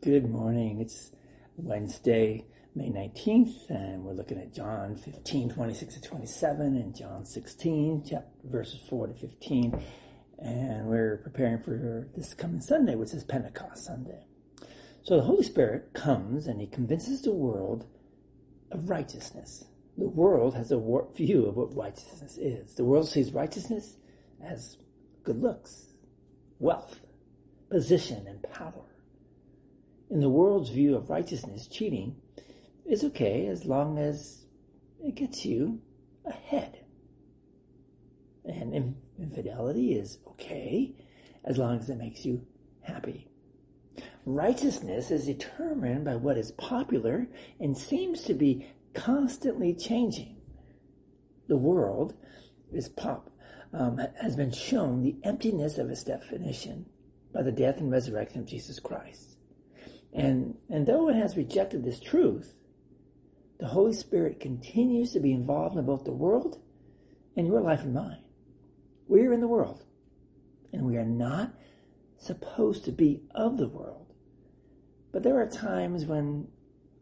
Good morning. It's Wednesday, May 19th, and we're looking at John 15, 26 to 27, and John 16, chapter, verses 4 to 15. And we're preparing for this coming Sunday, which is Pentecost Sunday. So the Holy Spirit comes and he convinces the world of righteousness. The world has a warped view of what righteousness is. The world sees righteousness as good looks, wealth, position, and power. In the world's view of righteousness, cheating is okay as long as it gets you ahead. And infidelity is okay as long as it makes you happy. Righteousness is determined by what is popular and seems to be constantly changing. The world is pop um, has been shown the emptiness of its definition by the death and resurrection of Jesus Christ. And, and though it has rejected this truth, the Holy Spirit continues to be involved in both the world and your life and mine. We are in the world, and we are not supposed to be of the world. But there are times when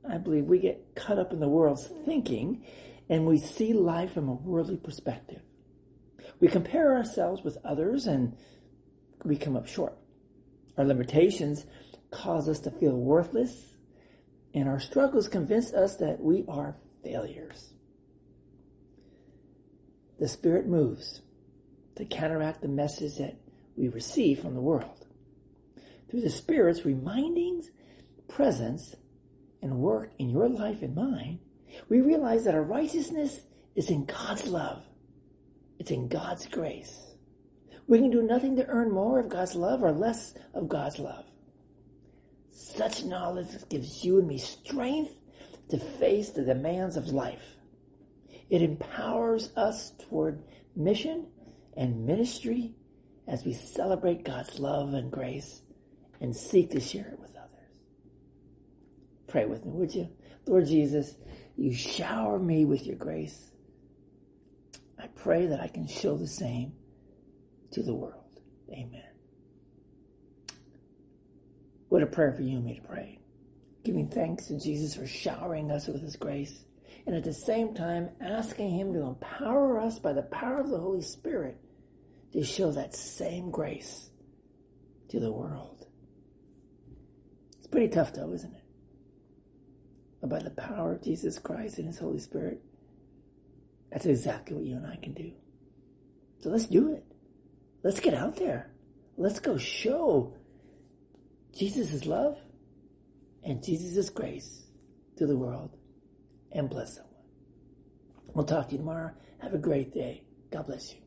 I believe we get caught up in the world's thinking and we see life from a worldly perspective. We compare ourselves with others and we come up short. Our limitations cause us to feel worthless, and our struggles convince us that we are failures. The Spirit moves to counteract the message that we receive from the world. Through the Spirit's remindings, presence, and work in your life and mine, we realize that our righteousness is in God's love. It's in God's grace. We can do nothing to earn more of God's love or less of God's love. Such knowledge gives you and me strength to face the demands of life. It empowers us toward mission and ministry as we celebrate God's love and grace and seek to share it with others. Pray with me, would you? Lord Jesus, you shower me with your grace. I pray that I can show the same to the world. Amen. What a prayer for you and me to pray. Giving thanks to Jesus for showering us with his grace. And at the same time, asking him to empower us by the power of the Holy Spirit to show that same grace to the world. It's pretty tough though, isn't it? But by the power of Jesus Christ and his Holy Spirit, that's exactly what you and I can do. So let's do it. Let's get out there. Let's go show Jesus' love and Jesus' grace to the world and bless someone. We'll talk to you tomorrow. Have a great day. God bless you.